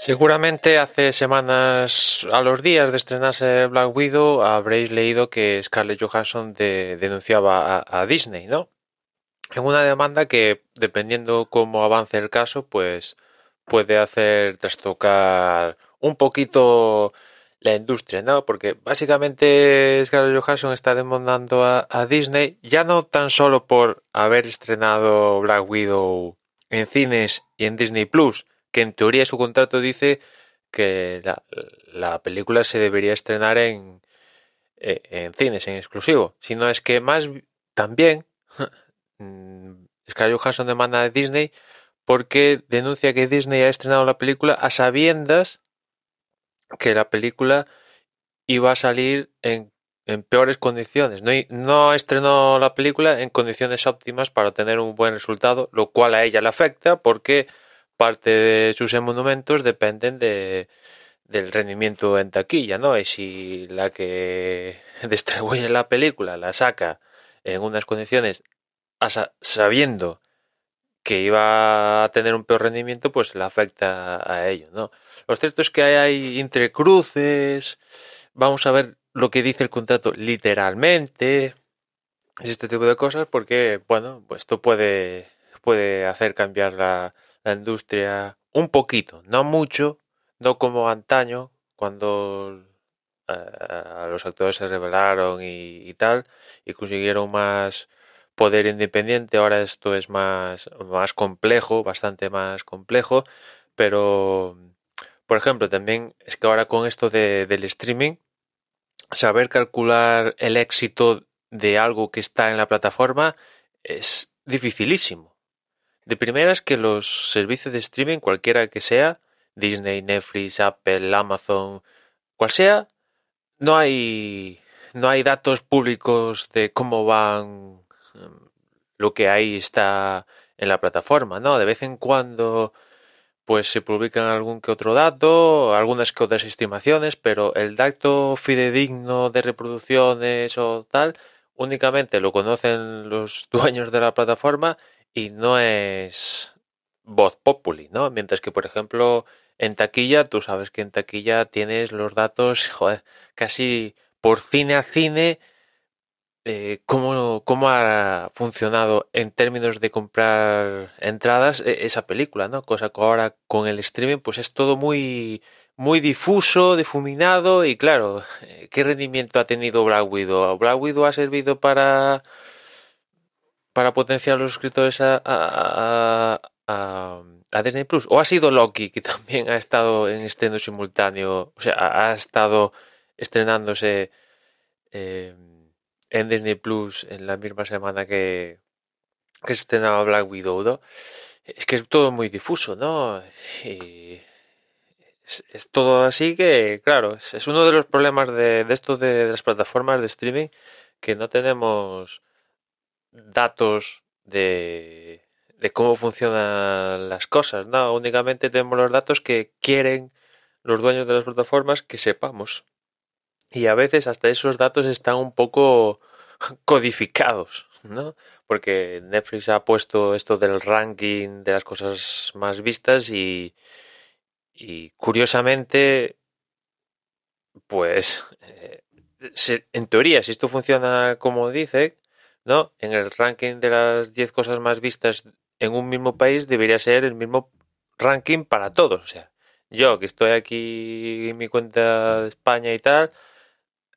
Seguramente hace semanas, a los días de estrenarse Black Widow, habréis leído que Scarlett Johansson de- denunciaba a, Disney, ¿no? En una demanda que, dependiendo cómo avance el caso, pues puede hacer trastocar un poquito la industria, ¿no? Porque básicamente Scarlett Johansson está demandando a Disney ya no tan solo por haber estrenado Black Widow en cines y en Disney Plus, que en teoría su contrato dice que la, la película se debería estrenar en, eh, en cines, en exclusivo, sino es que más bi- también mm, Scarlett Johansson demanda a Disney porque denuncia que Disney ha estrenado la película a sabiendas que la película iba a salir en, en peores condiciones. No, no estrenó la película en condiciones óptimas para obtener un buen resultado, lo cual a ella le afecta porque parte de sus monumentos dependen de, del rendimiento en taquilla, ¿no? Y si la que distribuye la película la saca en unas condiciones sabiendo que iba a tener un peor rendimiento, pues le afecta a ello, ¿no? Lo cierto es que hay, entrecruces, vamos a ver lo que dice el contrato literalmente, este tipo de cosas, porque, bueno, pues esto puede, puede hacer cambiar la, la industria un poquito, no mucho, no como antaño, cuando eh, los actores se rebelaron y, y tal, y consiguieron más poder independiente, ahora esto es más, más complejo, bastante más complejo, pero, por ejemplo, también es que ahora con esto de, del streaming, saber calcular el éxito de algo que está en la plataforma es dificilísimo. De primeras que los servicios de streaming, cualquiera que sea, Disney, Netflix, Apple, Amazon, cual sea, no hay no hay datos públicos de cómo van em, lo que ahí está en la plataforma, ¿no? De vez en cuando pues se publican algún que otro dato, algunas que otras estimaciones, pero el dato fidedigno de reproducciones o tal únicamente lo conocen los dueños de la plataforma y no es voz populi, ¿no? Mientras que, por ejemplo, en taquilla, tú sabes que en taquilla tienes los datos, joder, casi por cine a cine, eh, cómo, cómo ha funcionado en términos de comprar entradas eh, esa película, ¿no? Cosa que ahora con el streaming, pues es todo muy, muy difuso, difuminado y claro, eh, ¿qué rendimiento ha tenido? ¿Black Widow ha servido para para potenciar los suscriptores a, a, a, Disney Plus? ¿O ha sido Loki, que también ha estado en estreno simultáneo, o sea, ha, estado estrenándose eh, en Disney Plus en la misma semana que, que se estrenaba Black Widow. Es que es todo muy difuso, ¿no? Y es, todo así que, claro, es, uno de los problemas de, de esto de las plataformas de streaming que no tenemos datos de, cómo funcionan las cosas, ¿no? Únicamente tenemos los datos que quieren los dueños de las plataformas que sepamos. Y a veces hasta esos datos están un poco codificados, ¿no? Porque Netflix ha puesto esto del ranking de las cosas más vistas y, y curiosamente, pues, eh, en teoría, si esto funciona como dice, ¿no? En el ranking de las 10 cosas más vistas en un mismo país debería ser el mismo ranking para todos. O sea, yo que estoy aquí en mi cuenta de España y tal,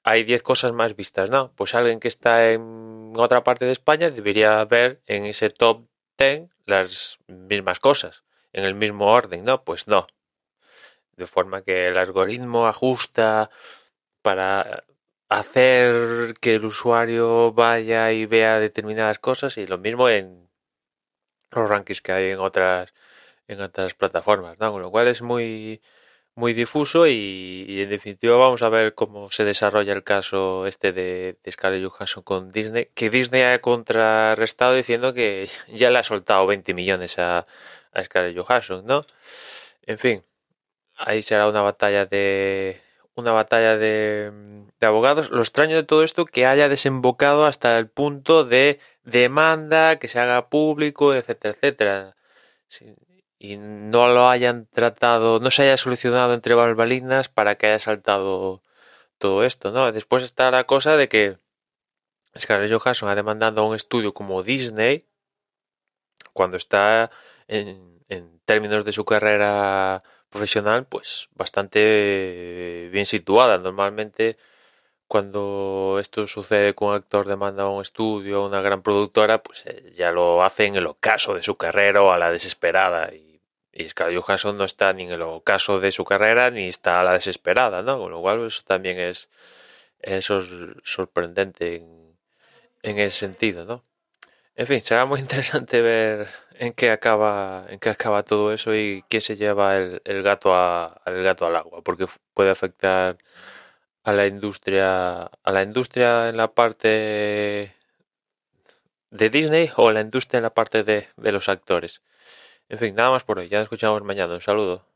hay 10 cosas más vistas, ¿no? Pues alguien que está en otra parte de España debería ver en ese top 10 las mismas cosas, en el mismo orden, ¿no? Pues no. De forma que el algoritmo ajusta para hacer que el usuario vaya y vea determinadas cosas y lo mismo en los rankings que hay en otras en otras plataformas, ¿no? Con lo cual es muy muy difuso y, en definitiva vamos a ver cómo se desarrolla el caso este de, Scarlett Johansson con Disney, que Disney ha contrarrestado diciendo que ya le ha soltado 20 millones a, a Scarlett Johansson, ¿no? En fin, ahí será una batalla de una batalla de, de, abogados. Lo extraño de todo esto que haya desembocado hasta el punto de demanda, que se haga público, etcétera, etcétera y no lo hayan tratado, no se haya solucionado entre bambalinas para que haya saltado todo esto, ¿no? Después está la cosa de que Scarlett Johansson ha demandado a un estudio como Disney cuando está en, en términos de su carrera profesional pues bastante bien situada. Normalmente cuando esto sucede con un actor demanda a un estudio, a una gran productora, pues eh, ya lo hace en el ocaso de su carrera o a la desesperada. Y y Scarlett Johansson no está ni en el ocaso de su carrera ni está a la desesperada, ¿no? Con lo cual eso también es, eso es sorprendente en, en, ese sentido, ¿no? En fin, será muy interesante ver en qué acaba, en qué acaba todo eso y qué se lleva el, el gato a, el gato al agua, porque puede afectar a la industria, a la industria en la parte de Disney o a la industria en la parte de, de los actores. En fin, nada más por hoy. Ya nos escuchamos mañana. Un saludo.